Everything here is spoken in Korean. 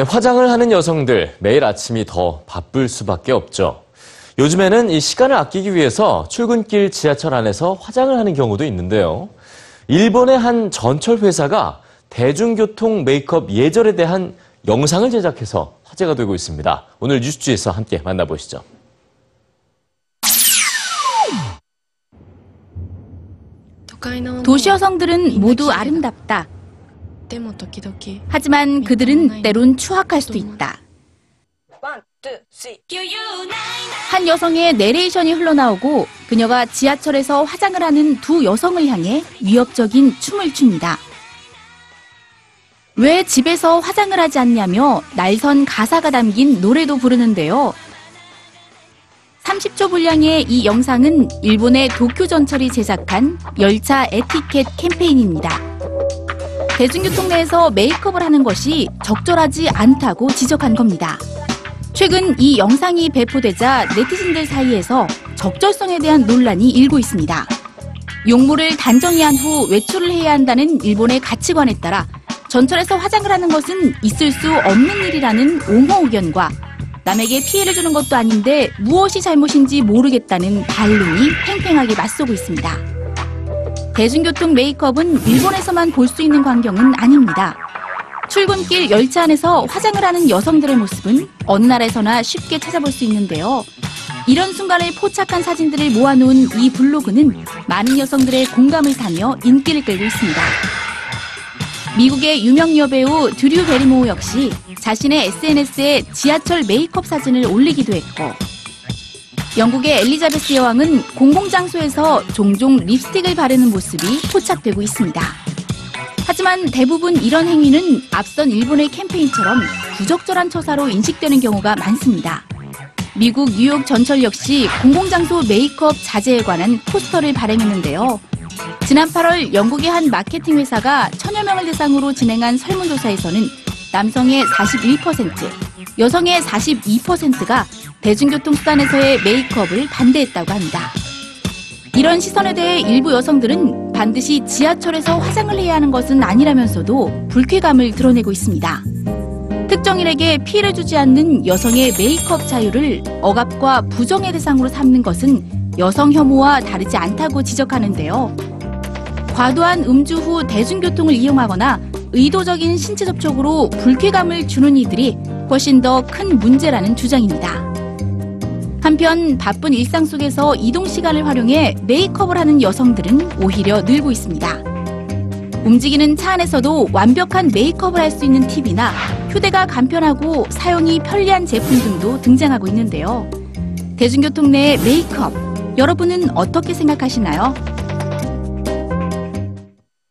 네, 화장을 하는 여성들 매일 아침이 더 바쁠 수밖에 없죠. 요즘에는 이 시간을 아끼기 위해서 출근길 지하철 안에서 화장을 하는 경우도 있는데요. 일본의 한 전철 회사가 대중교통 메이크업 예절에 대한 영상을 제작해서 화제가 되고 있습니다. 오늘 뉴스주에서 함께 만나보시죠. 도시 여성들은 모두 아름답다. 하지만 그들은 때론 추악할 수도 있다. 한 여성의 내레이션이 흘러나오고 그녀가 지하철에서 화장을 하는 두 여성을 향해 위협적인 춤을 춥니다. 왜 집에서 화장을 하지 않냐며 날선 가사가 담긴 노래도 부르는데요. 30초 분량의 이 영상은 일본의 도쿄 전철이 제작한 열차 에티켓 캠페인입니다. 대중교통 내에서 메이크업을 하는 것이 적절하지 않다고 지적한 겁니다. 최근 이 영상이 배포되자 네티즌들 사이에서 적절성에 대한 논란이 일고 있습니다. 용모를 단정히 한 후 외출을 해야 한다는 일본의 가치관에 따라 전철에서 화장을 하는 것은 있을 수 없는 일이라는 옹호 의견과 남에게 피해를 주는 것도 아닌데 무엇이 잘못인지 모르겠다는 반론이 팽팽하게 맞서고 있습니다. 대중교통 메이크업은 일본에서만 볼 수 있는 광경은 아닙니다. 출근길 열차 안에서 화장을 하는 여성들의 모습은 어느 나라에서나 쉽게 찾아볼 수 있는데요. 이런 순간을 포착한 사진들을 모아놓은 이 블로그는 많은 여성들의 공감을 사며 인기를 끌고 있습니다. 미국의 유명 여배우 드류 베리모어 역시 자신의 SNS에 지하철 메이크업 사진을 올리기도 했고 영국의 엘리자베스 여왕은 공공장소에서 종종 립스틱을 바르는 모습이 포착되고 있습니다. 하지만 대부분 이런 행위는 앞선 일본의 캠페인처럼 부적절한 처사로 인식되는 경우가 많습니다. 미국 뉴욕 전철 역시 공공장소 메이크업 자제에 관한 포스터를 발행했는데요. 지난 8월 영국의 한 마케팅 회사가 천여 명을 대상으로 진행한 설문조사에서는 남성의 41%, 여성의 42%가 대중교통 수단에서의 메이크업을 반대했다고 합니다. 이런 시선에 대해 일부 여성들은 반드시 지하철에서 화장을 해야 하는 것은 아니라면서도 불쾌감을 드러내고 있습니다. 특정인에게 피해를 주지 않는 여성의 메이크업 자유를 억압과 부정의 대상으로 삼는 것은 여성 혐오와 다르지 않다고 지적하는데요. 과도한 음주 후 대중교통을 이용하거나 의도적인 신체 접촉으로 불쾌감을 주는 이들이 훨씬 더 큰 문제라는 주장입니다. 한편 바쁜 일상 속에서 이동 시간을 활용해 메이크업을 하는 여성들은 오히려 늘고 있습니다. 움직이는 차 안에서도 완벽한 메이크업을 할 수 있는 팁이나 휴대가 간편하고 사용이 편리한 제품 등도 등장하고 있는데요. 대중교통 내의 메이크업, 여러분은 어떻게 생각하시나요?